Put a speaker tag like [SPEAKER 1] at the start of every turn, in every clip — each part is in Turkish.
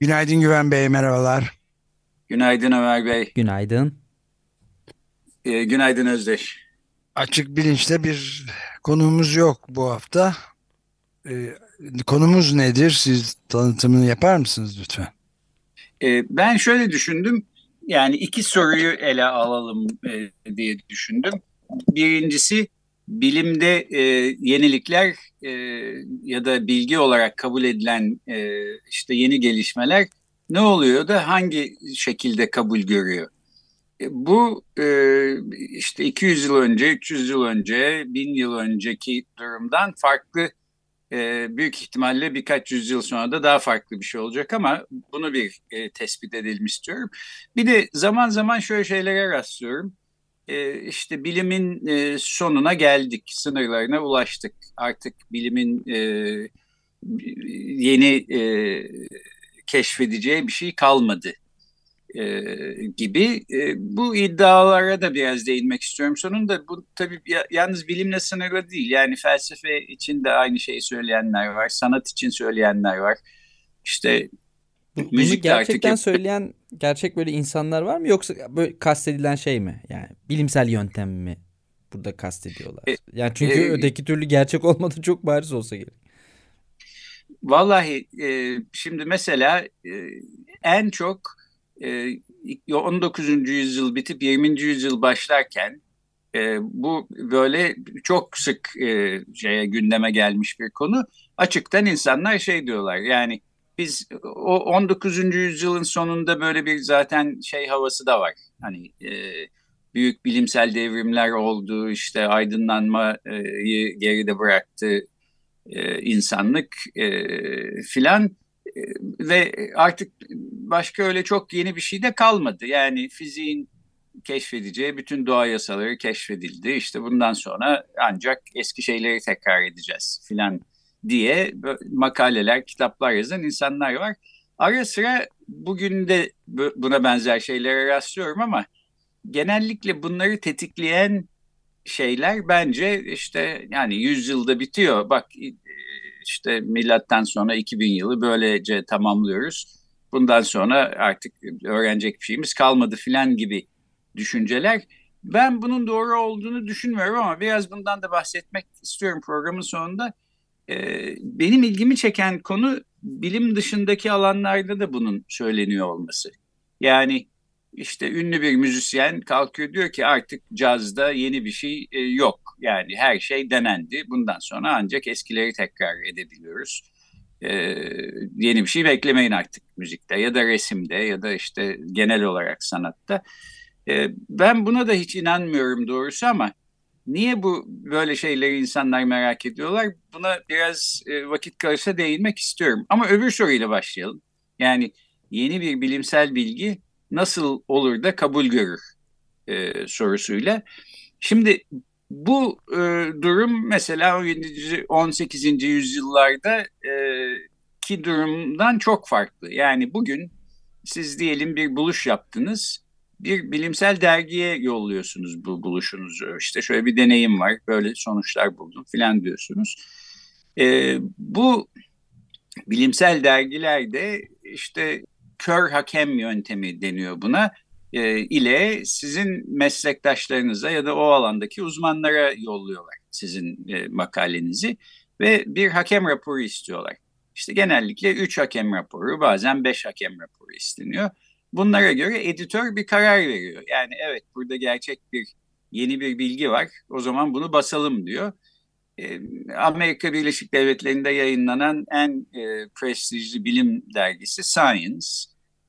[SPEAKER 1] Günaydın Güven Bey, merhabalar.
[SPEAKER 2] Günaydın Ömer Bey.
[SPEAKER 3] Günaydın.
[SPEAKER 2] Ee, günaydın Özdeş.
[SPEAKER 1] Açık bilinçte bir konuğumuz yok bu hafta. Ee, konumuz nedir? Siz tanıtımını yapar mısınız lütfen?
[SPEAKER 2] Ee, ben şöyle düşündüm. Yani iki soruyu ele alalım e, diye düşündüm. Birincisi bilimde e, yenilikler e, ya da bilgi olarak kabul edilen e, işte yeni gelişmeler ne oluyor da hangi şekilde kabul görüyor? E, bu e, işte 200 yıl önce, 300 yıl önce, 1000 yıl önceki durumdan farklı e, büyük ihtimalle birkaç yüzyıl sonra da daha farklı bir şey olacak ama bunu bir tespit edelim istiyorum. Bir de zaman zaman şöyle şeylere rastlıyorum e, işte bilimin e, sonuna geldik, sınırlarına ulaştık. Artık bilimin e, yeni e, keşfedeceği bir şey kalmadı e, gibi. E, bu iddialara da biraz değinmek istiyorum. Sonunda bu tabii yalnız bilimle sınırlı değil. Yani felsefe için de aynı şeyi söyleyenler var, sanat için söyleyenler var. İşte
[SPEAKER 3] bunu gerçekten artık... söyleyen gerçek böyle insanlar var mı yoksa böyle kastedilen şey mi? Yani bilimsel yöntem mi burada kastediyorlar? E, yani çünkü e, öteki türlü gerçek olmadı çok bariz olsa gerek.
[SPEAKER 2] Vallahi e, şimdi mesela e, en çok e, 19. yüzyıl bitip 20. yüzyıl başlarken e, bu böyle çok sık e, şeye gündeme gelmiş bir konu. Açıktan insanlar şey diyorlar yani biz o 19. yüzyılın sonunda böyle bir zaten şey havası da var. Hani e, büyük bilimsel devrimler oldu, işte aydınlanmayı geride bıraktı e, insanlık e, filan e, ve artık başka öyle çok yeni bir şey de kalmadı. Yani fiziğin keşfedeceği bütün doğa yasaları keşfedildi. İşte bundan sonra ancak eski şeyleri tekrar edeceğiz filan diye makaleler, kitaplar yazan insanlar var. Ara sıra bugün de buna benzer şeylere rastlıyorum ama genellikle bunları tetikleyen şeyler bence işte yani 100 yılda bitiyor. Bak işte milattan sonra 2000 yılı böylece tamamlıyoruz. Bundan sonra artık öğrenecek bir şeyimiz kalmadı filan gibi düşünceler. Ben bunun doğru olduğunu düşünmüyorum ama biraz bundan da bahsetmek istiyorum programın sonunda. Ee, benim ilgimi çeken konu bilim dışındaki alanlarda da bunun söyleniyor olması. Yani işte ünlü bir müzisyen kalkıyor diyor ki artık cazda yeni bir şey e, yok. Yani her şey denendi. Bundan sonra ancak eskileri tekrar edebiliyoruz. Ee, yeni bir şey beklemeyin artık müzikte ya da resimde ya da işte genel olarak sanatta. Ee, ben buna da hiç inanmıyorum doğrusu ama Niye bu böyle şeyleri insanlar merak ediyorlar? Buna biraz e, vakit kalırsa değinmek istiyorum. Ama öbür soruyla başlayalım. Yani yeni bir bilimsel bilgi nasıl olur da kabul görür e, sorusuyla. Şimdi bu e, durum mesela 17. 18. yüzyıllarda e, ki durumdan çok farklı. Yani bugün siz diyelim bir buluş yaptınız bir bilimsel dergiye yolluyorsunuz bu buluşunuzu. İşte şöyle bir deneyim var, böyle sonuçlar buldum filan diyorsunuz. E, bu bilimsel dergilerde işte kör hakem yöntemi deniyor buna e, ile sizin meslektaşlarınıza ya da o alandaki uzmanlara yolluyorlar sizin e, makalenizi ve bir hakem raporu istiyorlar. İşte genellikle üç hakem raporu bazen beş hakem raporu isteniyor. Bunlara göre editör bir karar veriyor. Yani evet burada gerçek bir yeni bir bilgi var. O zaman bunu basalım diyor. Ee, Amerika Birleşik Devletleri'nde yayınlanan en e, prestijli bilim dergisi Science.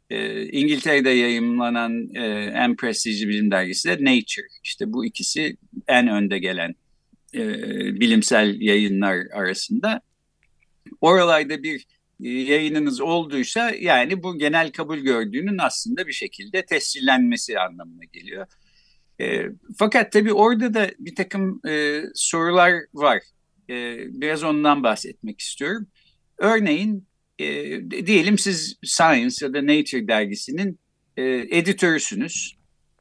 [SPEAKER 2] E, İngiltere'de yayınlanan e, en prestijli bilim dergisi de Nature. İşte bu ikisi en önde gelen e, bilimsel yayınlar arasında. oralarda bir yayınınız olduysa yani bu genel kabul gördüğünün aslında bir şekilde tescillenmesi anlamına geliyor. E, fakat tabii orada da bir takım e, sorular var. E, biraz ondan bahsetmek istiyorum. Örneğin e, diyelim siz Science ya da Nature dergisinin e, editörüsünüz.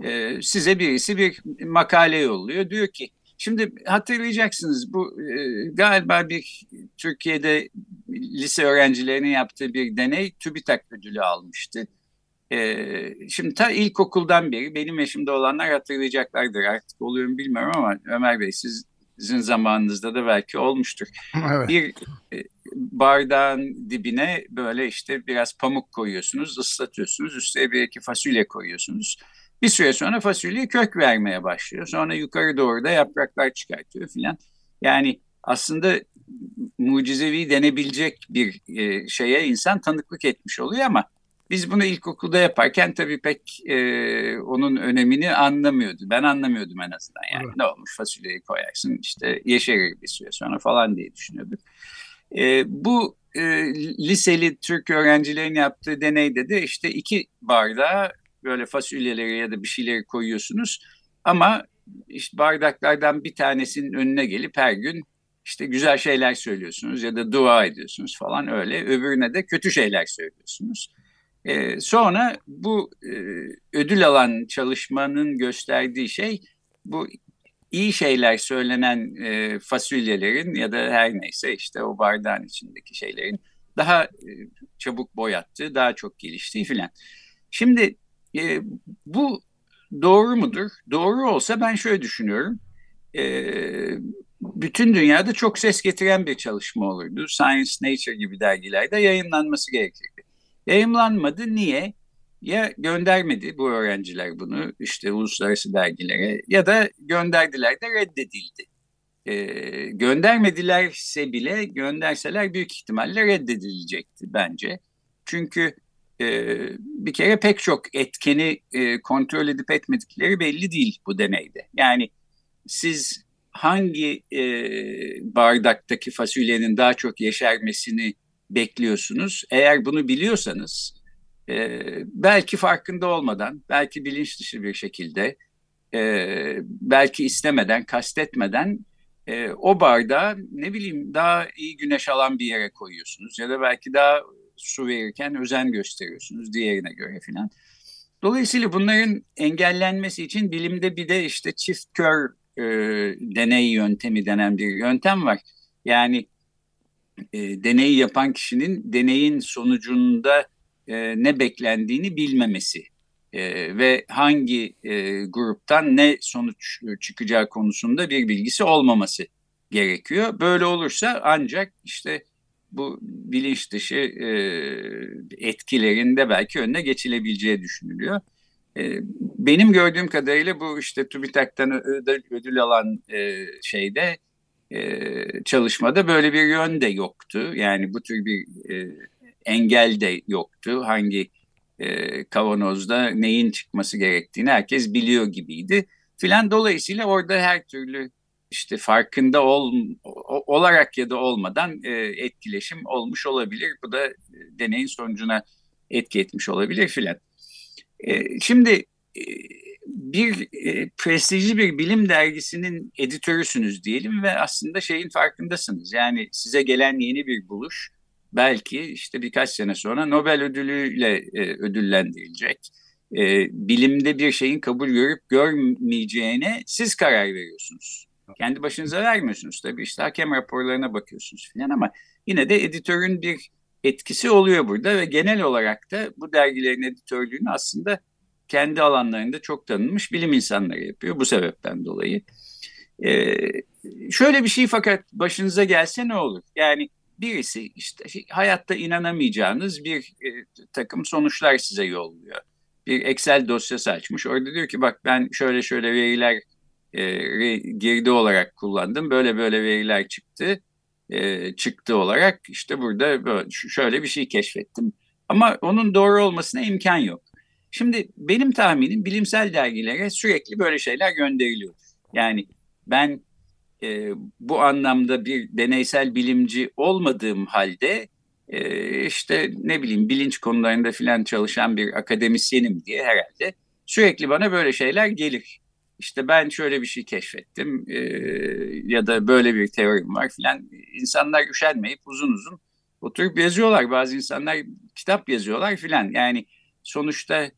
[SPEAKER 2] E, size birisi bir makale yolluyor. Diyor ki Şimdi hatırlayacaksınız bu e, galiba bir Türkiye'de lise öğrencilerinin yaptığı bir deney TÜBİTAK ödülü almıştı. E, şimdi ta ilkokuldan beri benim yaşımda olanlar hatırlayacaklardır artık oluyor mu bilmiyorum ama Ömer Bey siz sizin zamanınızda da belki olmuştur. Evet. Bir e, bardağın dibine böyle işte biraz pamuk koyuyorsunuz, ıslatıyorsunuz, üstüne bir iki fasulye koyuyorsunuz. Bir süre sonra fasulye kök vermeye başlıyor. Sonra yukarı doğru da yapraklar çıkartıyor filan. Yani aslında mucizevi denebilecek bir e, şeye insan tanıklık etmiş oluyor ama biz bunu ilkokulda yaparken tabii pek e, onun önemini anlamıyordu. Ben anlamıyordum en azından yani. Evet. Ne olmuş fasulyeyi koyarsın işte yeşerir bir süre sonra falan diye düşünüyorduk. E, bu e, liseli Türk öğrencilerin yaptığı deneyde de işte iki bardağı böyle fasulyeleri ya da bir şeyleri koyuyorsunuz. Ama işte bardaklardan bir tanesinin önüne gelip her gün işte güzel şeyler söylüyorsunuz ya da dua ediyorsunuz falan öyle. Öbürüne de kötü şeyler söylüyorsunuz. Ee, sonra bu e, ödül alan çalışmanın gösterdiği şey bu iyi şeyler söylenen e, fasulyelerin ya da her neyse işte o bardağın içindeki şeylerin daha e, çabuk boyattığı, daha çok geliştiği filan. Şimdi e, bu doğru mudur? Doğru olsa ben şöyle düşünüyorum. E, bütün dünyada çok ses getiren bir çalışma olurdu. Science, Nature gibi dergilerde yayınlanması gerekirdi. Yayınlanmadı. Niye? Ya göndermedi bu öğrenciler bunu işte uluslararası dergilere ya da gönderdiler de reddedildi. E, göndermedilerse bile gönderseler büyük ihtimalle reddedilecekti bence. Çünkü e, bir kere pek çok etkeni e, kontrol edip etmedikleri belli değil bu deneyde. Yani siz hangi e, bardaktaki fasulyenin daha çok yeşermesini bekliyorsunuz? Eğer bunu biliyorsanız e, belki farkında olmadan, belki bilinç dışı bir şekilde, e, belki istemeden, kastetmeden e, o bardağı ne bileyim daha iyi güneş alan bir yere koyuyorsunuz ya da belki daha su verirken özen gösteriyorsunuz diğerine göre filan. Dolayısıyla bunların engellenmesi için bilimde bir de işte çift kör e, deney yöntemi denen bir yöntem var. Yani e, deneyi yapan kişinin deneyin sonucunda e, ne beklendiğini bilmemesi e, ve hangi e, gruptan ne sonuç çıkacağı konusunda bir bilgisi olmaması gerekiyor. Böyle olursa ancak işte bu bilinç dışı e, etkilerinde belki önüne geçilebileceği düşünülüyor. E, benim gördüğüm kadarıyla bu işte TÜBİTAK'tan ödül, alan e, şeyde e, çalışmada böyle bir yön de yoktu. Yani bu tür bir e, engel de yoktu. Hangi kavanozda neyin çıkması gerektiğini herkes biliyor gibiydi filan. Dolayısıyla orada her türlü işte farkında ol, olarak ya da olmadan e, etkileşim olmuş olabilir. Bu da deneyin sonucuna etki etmiş olabilir filan. E, şimdi e, bir e, prestijli bir bilim dergisinin editörüsünüz diyelim ve aslında şeyin farkındasınız. Yani size gelen yeni bir buluş belki işte birkaç sene sonra Nobel ödülüyle ödüllendirilecek. Bilimde bir şeyin kabul görüp görmeyeceğine siz karar veriyorsunuz. Kendi başınıza vermiyorsunuz tabii işte hakem raporlarına bakıyorsunuz falan ama yine de editörün bir etkisi oluyor burada ve genel olarak da bu dergilerin editörlüğünü aslında kendi alanlarında çok tanınmış bilim insanları yapıyor bu sebepten dolayı. Ee, şöyle bir şey fakat başınıza gelse ne olur? Yani birisi işte hayatta inanamayacağınız bir e, takım sonuçlar size yolluyor. Bir Excel dosyası açmış. Orada diyor ki bak ben şöyle şöyle veriler e, girdi olarak kullandım. Böyle böyle veriler çıktı. E, çıktı olarak işte burada böyle, şöyle bir şey keşfettim. Ama onun doğru olmasına imkan yok. Şimdi benim tahminim bilimsel dergilere sürekli böyle şeyler gönderiliyor. Yani ben e, bu anlamda bir deneysel bilimci olmadığım halde e, işte ne bileyim bilinç konularında filan çalışan bir akademisyenim diye herhalde sürekli bana böyle şeyler gelir. İşte ben şöyle bir şey keşfettim e, ya da böyle bir teorim var filan. İnsanlar üşenmeyip uzun uzun oturup yazıyorlar. Bazı insanlar kitap yazıyorlar filan. Yani sonuçta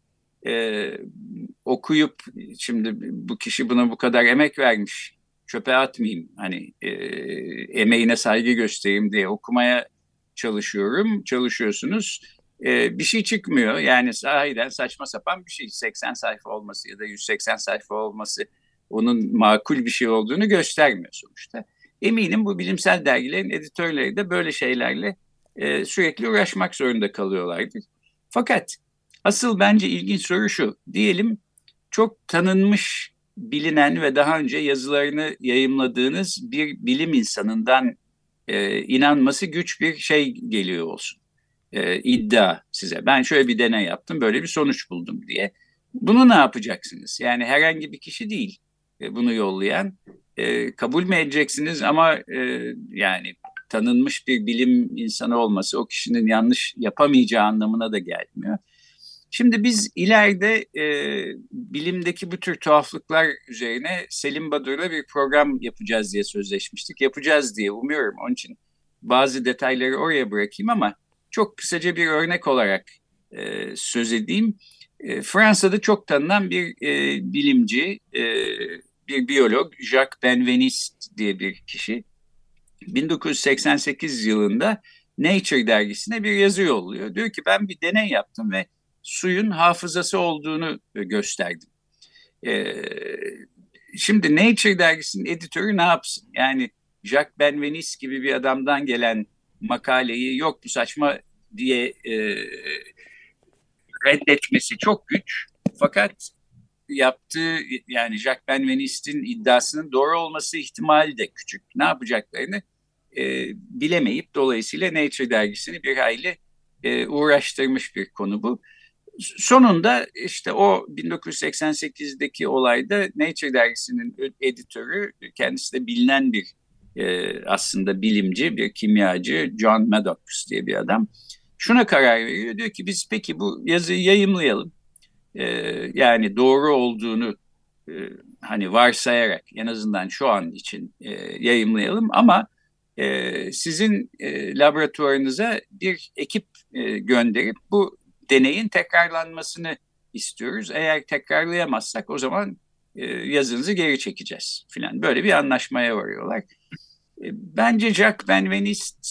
[SPEAKER 2] e, okuyup şimdi bu kişi buna bu kadar emek vermiş çöpe atmayayım hani e, emeğine saygı göstereyim diye okumaya çalışıyorum çalışıyorsunuz e, bir şey çıkmıyor yani sahiden saçma sapan bir şey 80 sayfa olması ya da 180 sayfa olması onun makul bir şey olduğunu göstermiyor sonuçta. Eminim bu bilimsel dergilerin editörleri de böyle şeylerle e, sürekli uğraşmak zorunda kalıyorlardır. Fakat asıl bence ilginç soru şu. Diyelim çok tanınmış, bilinen ve daha önce yazılarını yayımladığınız bir bilim insanından e, inanması güç bir şey geliyor olsun. E, iddia size. Ben şöyle bir deney yaptım, böyle bir sonuç buldum diye. Bunu ne yapacaksınız? Yani herhangi bir kişi değil e, bunu yollayan. E, kabul mü edeceksiniz ama e, yani tanınmış bir bilim insanı olması o kişinin yanlış yapamayacağı anlamına da gelmiyor. Şimdi biz ileride e, bilimdeki bu tür tuhaflıklar üzerine Selim Badur'la bir program yapacağız diye sözleşmiştik. Yapacağız diye umuyorum. Onun için bazı detayları oraya bırakayım ama çok kısaca bir örnek olarak e, söz edeyim. E, Fransa'da çok tanınan bir e, bilimci, e, bir biyolog, Jacques Benveniste diye bir kişi. 1988 yılında Nature dergisine bir yazı yolluyor. Diyor ki ben bir deney yaptım ve suyun hafızası olduğunu e, gösterdim. Ee, şimdi Nature dergisinin editörü ne yapsın? Yani Jacques Benveniste gibi bir adamdan gelen makaleyi yok bu saçma diye e, reddetmesi çok güç. Fakat yaptığı yani Jacques Benveniste'in iddiasının doğru olması ihtimali de küçük. Ne yapacaklarını e, bilemeyip dolayısıyla Nature dergisini bir hayli e, uğraştırmış bir konu bu. Sonunda işte o 1988'deki olayda Nature dergisinin editörü kendisi de bilinen bir e, aslında bilimci, bir kimyacı John Maddox diye bir adam. Şuna karar veriyor. Diyor ki biz peki bu yazıyı yayımlayalım. E, yani doğru olduğunu e, hani varsayarak en azından şu an için e, yayımlayalım ama e, sizin e, laboratuvarınıza bir ekip e, gönderip bu deneyin tekrarlanmasını istiyoruz. Eğer tekrarlayamazsak o zaman e, yazınızı geri çekeceğiz filan. Böyle bir anlaşmaya varıyorlar. E, bence Jack Benveniste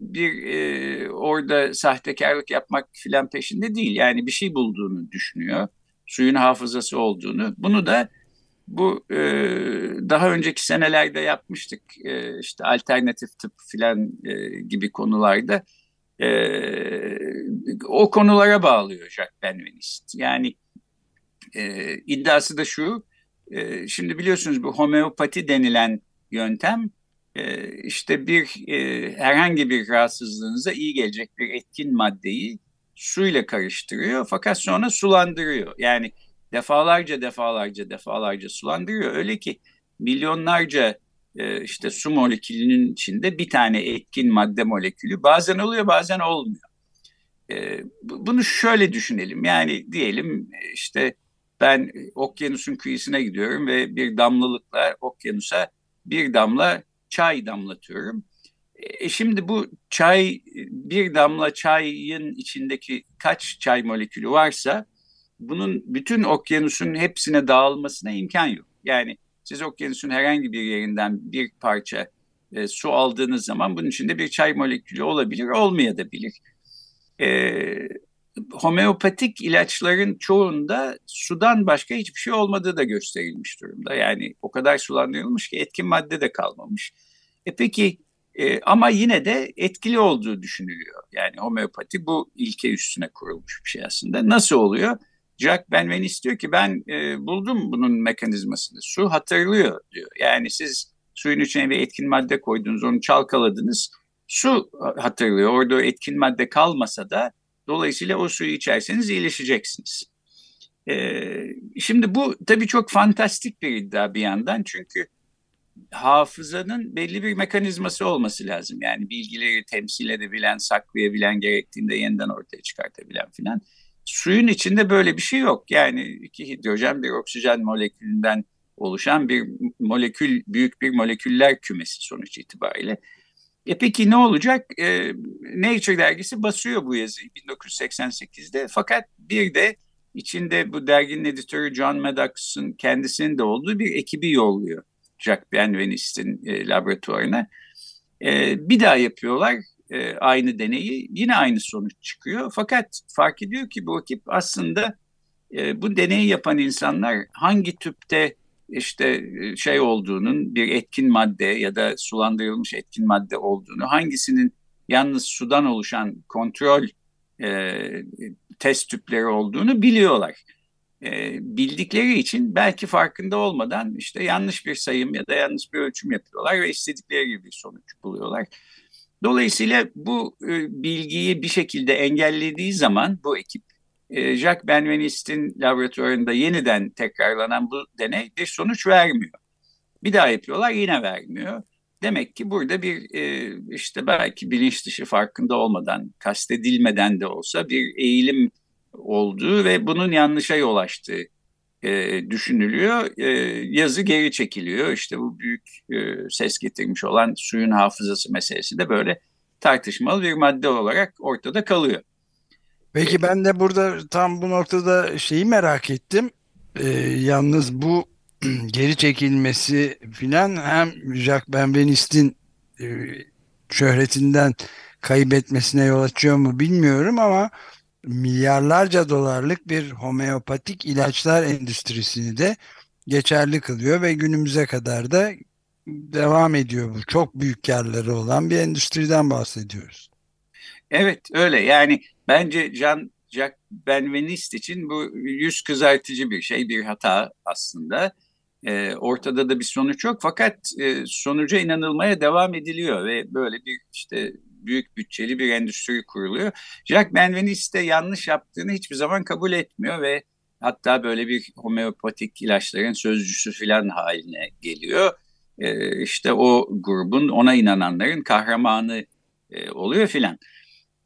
[SPEAKER 2] bir e, orada sahtekarlık yapmak filan peşinde değil. Yani bir şey bulduğunu düşünüyor. Suyun hafızası olduğunu. Bunu da bu e, daha önceki senelerde yapmıştık. E, işte alternatif tıp filan e, gibi konularda e, o konulara bağlıyor Jacques Benveniste. Yani e, iddiası da şu, e, şimdi biliyorsunuz bu homeopati denilen yöntem e, işte bir e, herhangi bir rahatsızlığınıza iyi gelecek bir etkin maddeyi suyla karıştırıyor fakat sonra sulandırıyor. Yani defalarca defalarca defalarca sulandırıyor. Öyle ki milyonlarca e, işte su molekülünün içinde bir tane etkin madde molekülü bazen oluyor bazen olmuyor. E, bunu şöyle düşünelim yani diyelim e, işte ben okyanusun kıyısına gidiyorum ve bir damlalıkla okyanusa bir damla çay damlatıyorum. E şimdi bu çay bir damla çayın içindeki kaç çay molekülü varsa bunun bütün okyanusun hepsine dağılmasına imkan yok. Yani siz okyanusun herhangi bir yerinden bir parça e, su aldığınız zaman bunun içinde bir çay molekülü olabilir, olmayabilir. E, homeopatik ilaçların çoğunda sudan başka hiçbir şey olmadığı da gösterilmiş durumda. Yani o kadar sulandırılmış ki etkin madde de kalmamış. E peki e, ama yine de etkili olduğu düşünülüyor. Yani homeopati bu ilke üstüne kurulmuş bir şey aslında. Nasıl oluyor? Jack Benven istiyor ki ben e, buldum bunun mekanizmasını. Su hatırlıyor diyor. Yani siz suyun içine bir etkin madde koydunuz, onu çalkaladınız. Su hatırlıyor. Orada etkin madde kalmasa da dolayısıyla o suyu içerseniz iyileşeceksiniz. Ee, şimdi bu tabii çok fantastik bir iddia bir yandan çünkü hafızanın belli bir mekanizması olması lazım. Yani bilgileri temsil edebilen, saklayabilen, gerektiğinde yeniden ortaya çıkartabilen filan. Suyun içinde böyle bir şey yok. Yani iki hidrojen bir oksijen molekülünden oluşan bir molekül, büyük bir moleküller kümesi sonuç itibariyle. E peki ne olacak? E, Nature dergisi basıyor bu yazıyı 1988'de. Fakat bir de içinde bu derginin editörü John Maddox'ın kendisinin de olduğu bir ekibi yolluyor. Jack Benvenist'in e, laboratuvarına. E, bir daha yapıyorlar e, aynı deneyi. Yine aynı sonuç çıkıyor. Fakat fark ediyor ki bu ekip aslında e, bu deneyi yapan insanlar hangi tüpte işte e, şey olduğunun bir etkin madde ya da sulandırılmış etkin madde olduğunu hangisinin yalnız sudan oluşan kontrol e, test tüpleri olduğunu biliyorlar. E, bildikleri için belki farkında olmadan işte yanlış bir sayım ya da yanlış bir ölçüm yapıyorlar ve istedikleri gibi bir sonuç buluyorlar. Dolayısıyla bu e, bilgiyi bir şekilde engellediği zaman bu ekip e, Jacques laboratuvarında yeniden tekrarlanan bu deney bir sonuç vermiyor. Bir daha yapıyorlar yine vermiyor. Demek ki burada bir e, işte belki bilinç dışı farkında olmadan, kastedilmeden de olsa bir eğilim olduğu ve bunun yanlışa yol açtığı e, düşünülüyor. E, yazı geri çekiliyor. İşte bu büyük ses getirmiş olan suyun hafızası meselesi de böyle tartışmalı bir madde olarak ortada kalıyor.
[SPEAKER 1] Peki ben de burada tam bu noktada şeyi merak ettim. Ee, yalnız bu geri çekilmesi filan hem Jacques Benvenist'in e, şöhretinden kaybetmesine yol açıyor mu bilmiyorum ama milyarlarca dolarlık bir homeopatik ilaçlar endüstrisini de geçerli kılıyor ve günümüze kadar da devam ediyor bu. Çok büyük karları olan bir endüstriden bahsediyoruz.
[SPEAKER 2] Evet öyle yani bence Can Jack Benvenist için bu yüz kızartıcı bir şey, bir hata aslında. E, ortada da bir sonuç yok fakat e, sonuca inanılmaya devam ediliyor ve böyle bir işte büyük bütçeli bir endüstri kuruluyor. Jack Benveniste yanlış yaptığını hiçbir zaman kabul etmiyor ve hatta böyle bir homeopatik ilaçların sözcüsü falan haline geliyor. E, işte o grubun ona inananların kahramanı e, oluyor filan.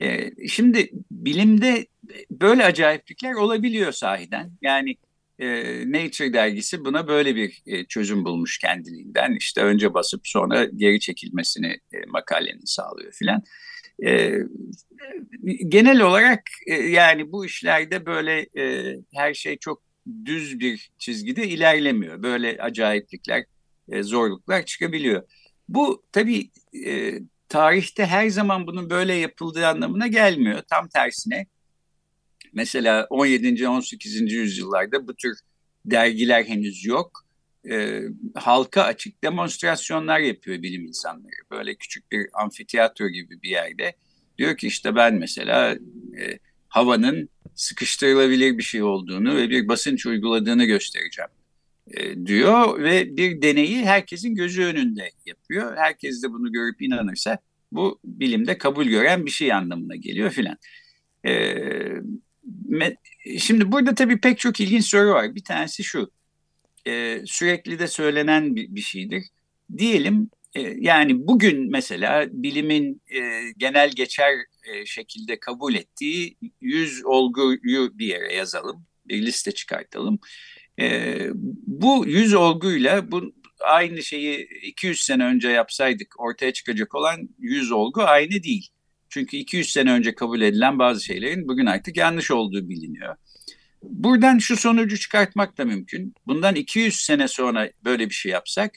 [SPEAKER 2] E, şimdi bilimde böyle acayiplikler olabiliyor sahiden. Yani e, Nature dergisi buna böyle bir e, çözüm bulmuş kendiliğinden. İşte önce basıp sonra geri çekilmesini e, makalenin sağlıyor filan. E, genel olarak e, yani bu işlerde böyle e, her şey çok düz bir çizgide ilerlemiyor. Böyle acayiplikler, e, zorluklar çıkabiliyor. Bu tabii e, tarihte her zaman bunun böyle yapıldığı anlamına gelmiyor. Tam tersine mesela 17. 18. yüzyıllarda bu tür dergiler henüz yok. E, halka açık demonstrasyonlar yapıyor bilim insanları. Böyle küçük bir amfiteyatro gibi bir yerde. Diyor ki işte ben mesela e, havanın sıkıştırılabilir bir şey olduğunu ve bir basınç uyguladığını göstereceğim e, diyor ve bir deneyi herkesin gözü önünde yapıyor. Herkes de bunu görüp inanırsa bu bilimde kabul gören bir şey anlamına geliyor filan. E, şimdi burada tabii pek çok ilginç soru var. Bir tanesi şu, e, sürekli de söylenen bir, bir şeydir. Diyelim e, yani bugün mesela bilimin e, genel geçer e, şekilde kabul ettiği yüz olguyu bir yere yazalım, bir liste çıkartalım. E, bu yüz olguyla bu aynı şeyi 200 sene önce yapsaydık ortaya çıkacak olan yüz olgu aynı değil. Çünkü 200 sene önce kabul edilen bazı şeylerin bugün artık yanlış olduğu biliniyor. Buradan şu sonucu çıkartmak da mümkün. Bundan 200 sene sonra böyle bir şey yapsak,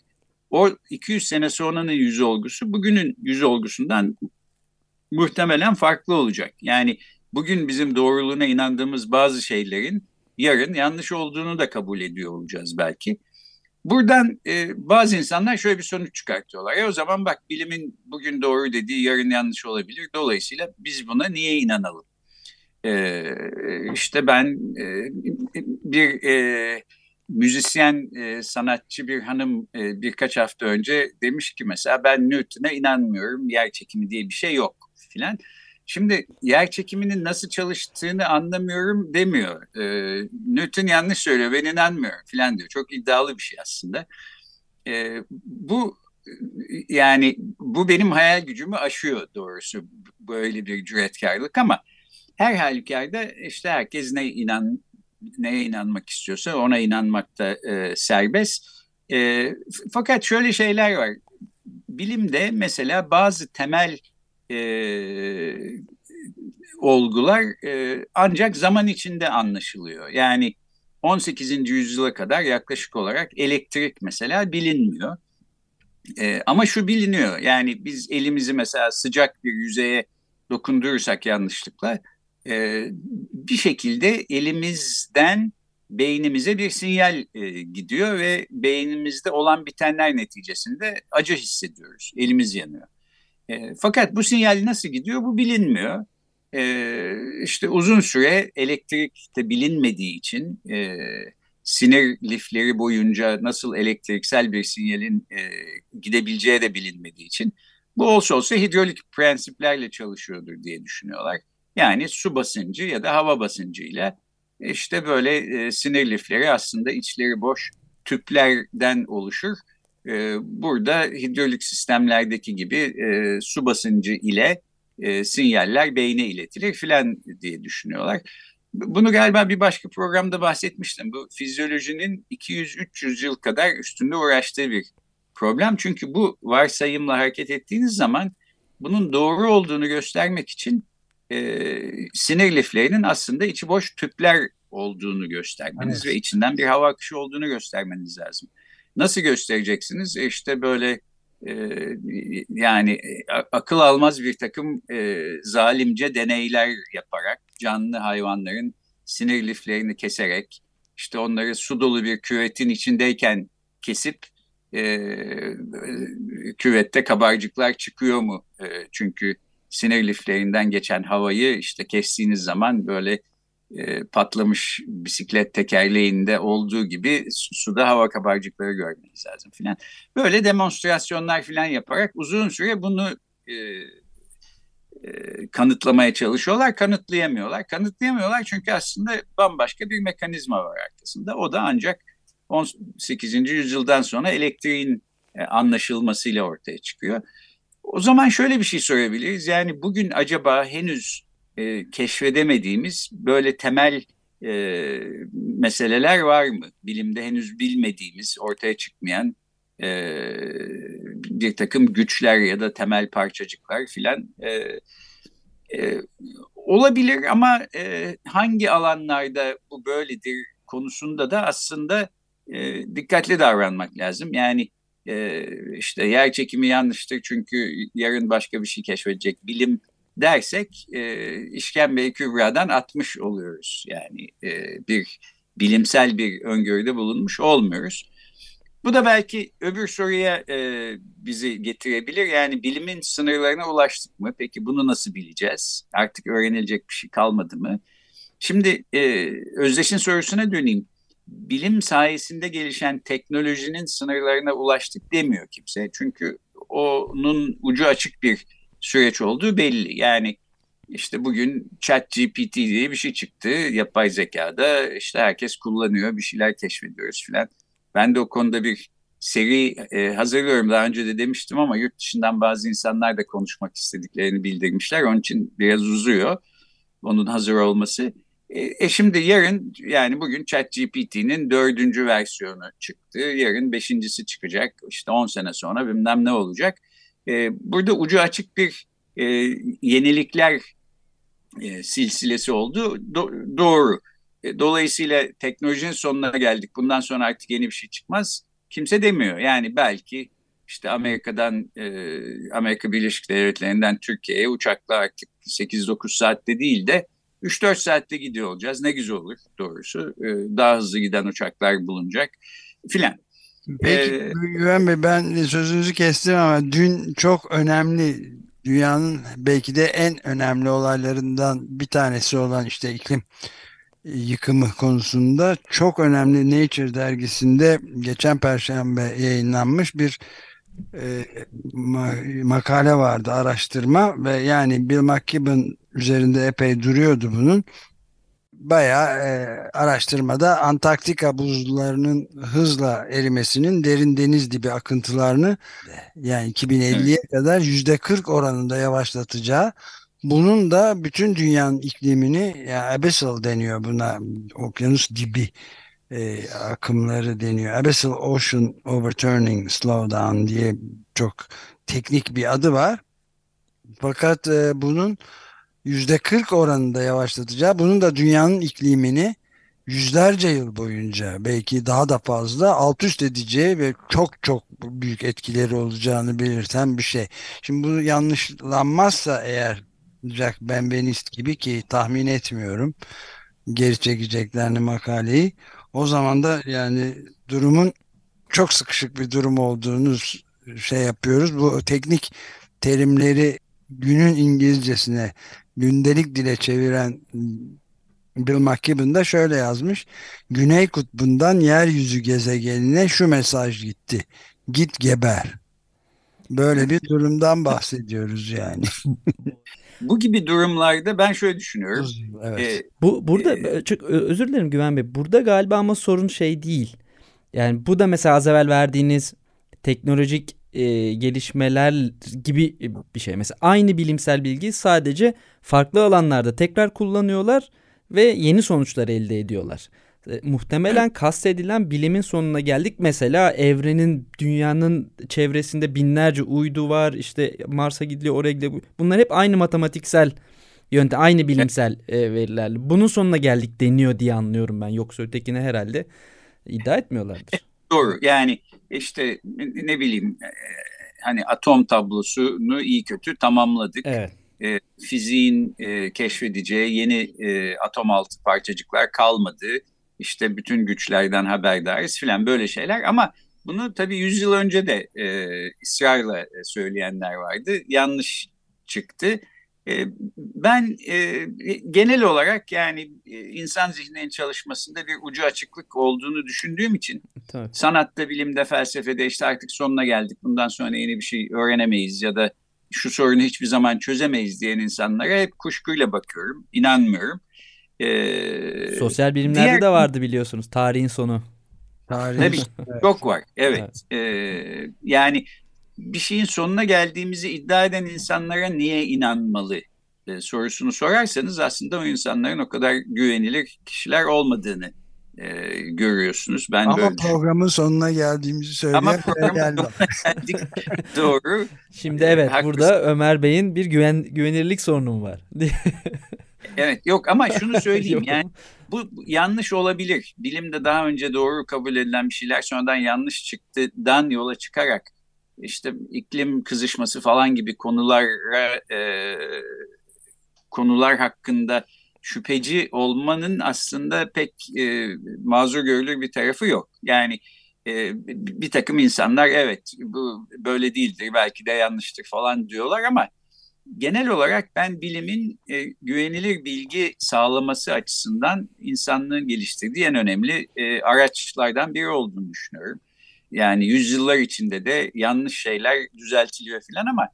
[SPEAKER 2] o 200 sene sonranın yüz olgusu bugünün yüz olgusundan muhtemelen farklı olacak. Yani bugün bizim doğruluğuna inandığımız bazı şeylerin yarın yanlış olduğunu da kabul ediyor olacağız belki. Buradan e, bazı insanlar şöyle bir sonuç çıkartıyorlar. Ya o zaman bak bilimin bugün doğru dediği yarın yanlış olabilir. Dolayısıyla biz buna niye inanalım? E, işte ben e, bir e, müzisyen, e, sanatçı bir hanım e, birkaç hafta önce demiş ki mesela ben Newton'a inanmıyorum. Yer çekimi diye bir şey yok filan. Şimdi yer çekiminin nasıl çalıştığını anlamıyorum demiyor. E, Newton yanlış söylüyor ben inanmıyorum falan diyor. Çok iddialı bir şey aslında. e, bu yani bu benim hayal gücümü aşıyor doğrusu böyle bir cüretkarlık ama her halükarda işte herkes ne inan neye inanmak istiyorsa ona inanmakta e, serbest. E, fakat şöyle şeyler var. Bilimde mesela bazı temel e, olgular e, ancak zaman içinde anlaşılıyor. Yani 18. yüzyıla kadar yaklaşık olarak elektrik mesela bilinmiyor. E, ama şu biliniyor yani biz elimizi mesela sıcak bir yüzeye dokundurursak yanlışlıkla e, bir şekilde elimizden beynimize bir sinyal e, gidiyor ve beynimizde olan bitenler neticesinde acı hissediyoruz. Elimiz yanıyor. E, fakat bu sinyal nasıl gidiyor bu bilinmiyor. E, işte uzun süre elektrikte bilinmediği için e, sinir lifleri boyunca nasıl elektriksel bir sinyalin e, gidebileceği de bilinmediği için bu olsa olsa hidrolik prensiplerle çalışıyordur diye düşünüyorlar. Yani su basıncı ya da hava basıncıyla işte böyle e, sinir lifleri aslında içleri boş tüplerden oluşur. E, burada hidrolik sistemlerdeki gibi e, su basıncı ile e, sinyaller beyne iletilir filan diye düşünüyorlar. Bunu galiba bir başka programda bahsetmiştim. Bu fizyolojinin 200-300 yıl kadar üstünde uğraştığı bir problem. Çünkü bu varsayımla hareket ettiğiniz zaman bunun doğru olduğunu göstermek için e, sinir liflerinin aslında içi boş tüpler olduğunu göstermeniz evet. ve içinden bir hava akışı olduğunu göstermeniz lazım. Nasıl göstereceksiniz? E işte böyle e, yani e, akıl almaz bir takım e, zalimce deneyler yaparak canlı hayvanların sinir liflerini keserek işte onları su dolu bir küvetin içindeyken kesip e, küvette kabarcıklar çıkıyor mu? E, çünkü sinir liflerinden geçen havayı işte kestiğiniz zaman böyle e, patlamış bisiklet tekerleğinde olduğu gibi suda hava kabarcıkları görmeniz lazım filan. Böyle demonstrasyonlar filan yaparak uzun süre bunu e, e, kanıtlamaya çalışıyorlar, kanıtlayamıyorlar. Kanıtlayamıyorlar çünkü aslında bambaşka bir mekanizma var arkasında. O da ancak 18. yüzyıldan sonra elektriğin e, anlaşılmasıyla ortaya çıkıyor. O zaman şöyle bir şey sorabiliriz. Yani bugün acaba henüz e, keşfedemediğimiz böyle temel e, meseleler var mı? Bilimde henüz bilmediğimiz, ortaya çıkmayan e, bir takım güçler ya da temel parçacıklar filan e, e, olabilir ama e, hangi alanlarda bu böyledir konusunda da aslında e, dikkatli davranmak lazım. Yani e, işte yer çekimi yanlıştır çünkü yarın başka bir şey keşfedecek bilim dersek e, işkembe kübradan atmış oluyoruz. Yani e, bir bilimsel bir öngörüde bulunmuş olmuyoruz. Bu da belki öbür soruya e, bizi getirebilir. Yani bilimin sınırlarına ulaştık mı? Peki bunu nasıl bileceğiz? Artık öğrenilecek bir şey kalmadı mı? Şimdi e, Özdeş'in sorusuna döneyim. Bilim sayesinde gelişen teknolojinin sınırlarına ulaştık demiyor kimse. Çünkü onun ucu açık bir süreç olduğu belli. Yani işte bugün chat GPT diye bir şey çıktı. Yapay zekada işte herkes kullanıyor, bir şeyler keşfediyoruz filan. Ben de o konuda bir seri e, hazırlıyorum. Daha önce de demiştim ama yurt dışından bazı insanlar da konuşmak istediklerini bildirmişler. Onun için biraz uzuyor onun hazır olması. E, e şimdi yarın yani bugün ChatGPT'nin dördüncü versiyonu çıktı. Yarın beşincisi çıkacak. İşte on sene sonra bilmem ne olacak. E, burada ucu açık bir e, yenilikler e, silsilesi oldu. Do- doğru. E, dolayısıyla teknolojinin sonuna geldik. Bundan sonra artık yeni bir şey çıkmaz. Kimse demiyor. Yani belki işte Amerika'dan, e, Amerika Birleşik Devletleri'nden Türkiye'ye uçakla artık 8-9 saatte değil de 3-4 saatte gidiyor olacağız. Ne güzel olur doğrusu. E, daha hızlı giden uçaklar bulunacak filan.
[SPEAKER 1] Peki ee, Güven Bey ben sözünüzü kestim ama dün çok önemli dünyanın belki de en önemli olaylarından bir tanesi olan işte iklim yıkımı konusunda çok önemli Nature dergisinde geçen perşembe yayınlanmış bir e, makale vardı araştırma ve yani Bill McKibben üzerinde epey duruyordu bunun bayağı e, araştırmada Antarktika buzullarının hızla erimesinin derin deniz dibi akıntılarını yani 2050'ye evet. kadar yüzde 40 oranında yavaşlatacağı bunun da bütün dünyanın iklimini yani abyssal deniyor buna okyanus dibi e, akımları deniyor. Abyssal Ocean Overturning Slowdown diye çok teknik bir adı var. Fakat e, bunun 40 oranında yavaşlatacağı, bunun da dünyanın iklimini yüzlerce yıl boyunca belki daha da fazla alt üst edeceği ve çok çok büyük etkileri olacağını belirten bir şey. Şimdi bu yanlışlanmazsa eğer Jack Benvenist gibi ki tahmin etmiyorum geri çekeceklerini makaleyi o zaman da yani durumun çok sıkışık bir durum olduğunu şey yapıyoruz. Bu teknik terimleri günün İngilizcesine gündelik dile çeviren Bill McKibben da şöyle yazmış. Güney kutbundan yeryüzü gezegenine şu mesaj gitti. Git geber. Böyle bir durumdan bahsediyoruz yani.
[SPEAKER 2] Bu gibi durumlarda ben şöyle düşünüyorum.
[SPEAKER 3] Evet. Ee, bu burada e, çok özür dilerim Güven Bey. Burada galiba ama sorun şey değil. Yani bu da mesela az evvel verdiğiniz teknolojik e, gelişmeler gibi bir şey. Mesela aynı bilimsel bilgi sadece farklı alanlarda tekrar kullanıyorlar ve yeni sonuçlar elde ediyorlar. E, muhtemelen kastedilen bilimin sonuna geldik. Mesela evrenin, dünyanın çevresinde binlerce uydu var. İşte Mars'a gidiliyor, oraya gidiyor. Bunlar hep aynı matematiksel yöntem, aynı bilimsel e, verilerle. Bunun sonuna geldik deniyor diye anlıyorum ben. Yoksa ötekine herhalde iddia etmiyorlardır.
[SPEAKER 2] Doğru. Yani işte ne bileyim e, hani atom tablosunu iyi kötü tamamladık. Evet. E, fiziğin e, keşfedeceği yeni e, atom altı parçacıklar kalmadı işte bütün güçlerden haberdarız filan böyle şeyler ama bunu tabii yüzyıl önce de e, ısrarla e, söyleyenler vardı. Yanlış çıktı. E, ben e, genel olarak yani e, insan zihninin çalışmasında bir ucu açıklık olduğunu düşündüğüm için Tabii. sanatta, bilimde, felsefede işte artık sonuna geldik. Bundan sonra yeni bir şey öğrenemeyiz ya da şu sorunu hiçbir zaman çözemeyiz diyen insanlara hep kuşkuyla bakıyorum. inanmıyorum.
[SPEAKER 3] Ee, Sosyal bilimlerde diğer... de vardı biliyorsunuz tarihin sonu.
[SPEAKER 2] Tarihin Tabii evet. çok var. Evet. evet. Ee, yani bir şeyin sonuna geldiğimizi iddia eden insanlara niye inanmalı e, sorusunu sorarsanız aslında o insanların o kadar güvenilir kişiler olmadığını e, görüyorsunuz. Ben
[SPEAKER 1] Ama
[SPEAKER 2] böyle
[SPEAKER 1] programın sonuna geldiğimizi söyleyen Ama programın sonuna geldik.
[SPEAKER 2] Doğru.
[SPEAKER 3] Şimdi evet Haklısın. burada Ömer Bey'in bir güven güvenirlik sorunu var.
[SPEAKER 2] Evet yok ama şunu söyleyeyim yani bu yanlış olabilir. Bilimde daha önce doğru kabul edilen bir şeyler sonradan yanlış çıktıdan yola çıkarak işte iklim kızışması falan gibi konulara e, konular hakkında şüpheci olmanın aslında pek e, mazur görülür bir tarafı yok. Yani e, bir takım insanlar evet bu böyle değildir belki de yanlıştır falan diyorlar ama genel olarak ben bilimin e, güvenilir bilgi sağlaması açısından insanlığın geliştirdiği en önemli e, araçlardan biri olduğunu düşünüyorum. Yani yüzyıllar içinde de yanlış şeyler düzeltiliyor falan ama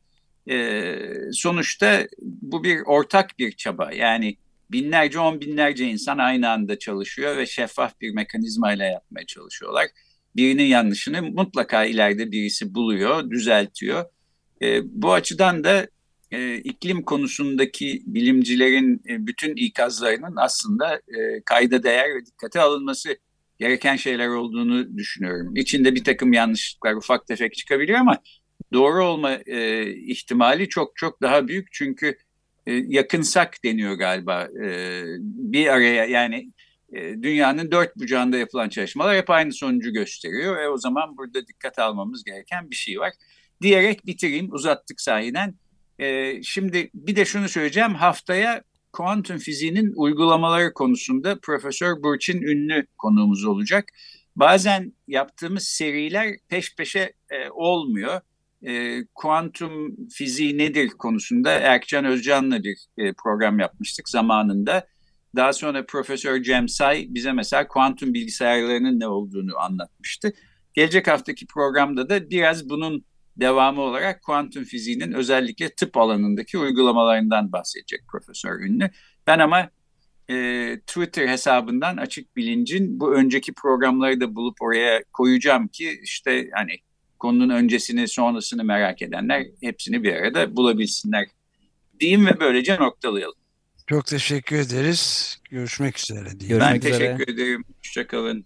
[SPEAKER 2] e, sonuçta bu bir ortak bir çaba. Yani binlerce on binlerce insan aynı anda çalışıyor ve şeffaf bir mekanizmayla yapmaya çalışıyorlar. Birinin yanlışını mutlaka ileride birisi buluyor, düzeltiyor. E, bu açıdan da e, iklim konusundaki bilimcilerin e, bütün ikazlarının aslında e, kayda değer ve dikkate alınması gereken şeyler olduğunu düşünüyorum. İçinde bir takım yanlışlıklar ufak tefek çıkabiliyor ama doğru olma e, ihtimali çok çok daha büyük çünkü e, yakınsak deniyor galiba e, bir araya yani e, dünyanın dört bucağında yapılan çalışmalar hep aynı sonucu gösteriyor ve o zaman burada dikkat almamız gereken bir şey var. Diyerek bitireyim uzattık sahiden. E, şimdi bir de şunu söyleyeceğim. Haftaya kuantum fiziğinin uygulamaları konusunda Profesör Burçin ünlü konuğumuz olacak. Bazen yaptığımız seriler peş peşe e, olmuyor. E, kuantum fiziği nedir konusunda Erkcan Özcan'la bir e, program yapmıştık zamanında. Daha sonra Profesör Cem Say bize mesela kuantum bilgisayarlarının ne olduğunu anlatmıştı. Gelecek haftaki programda da biraz bunun devamı olarak kuantum fiziğinin özellikle tıp alanındaki uygulamalarından bahsedecek Profesör Ünlü. Ben ama e, Twitter hesabından Açık Bilinc'in bu önceki programları da bulup oraya koyacağım ki işte hani konunun öncesini sonrasını merak edenler hepsini bir arada bulabilsinler diyeyim ve böylece noktalayalım.
[SPEAKER 1] Çok teşekkür ederiz. Görüşmek üzere.
[SPEAKER 2] Diyeyim. Ben üzere. teşekkür ederim. Hoşçakalın.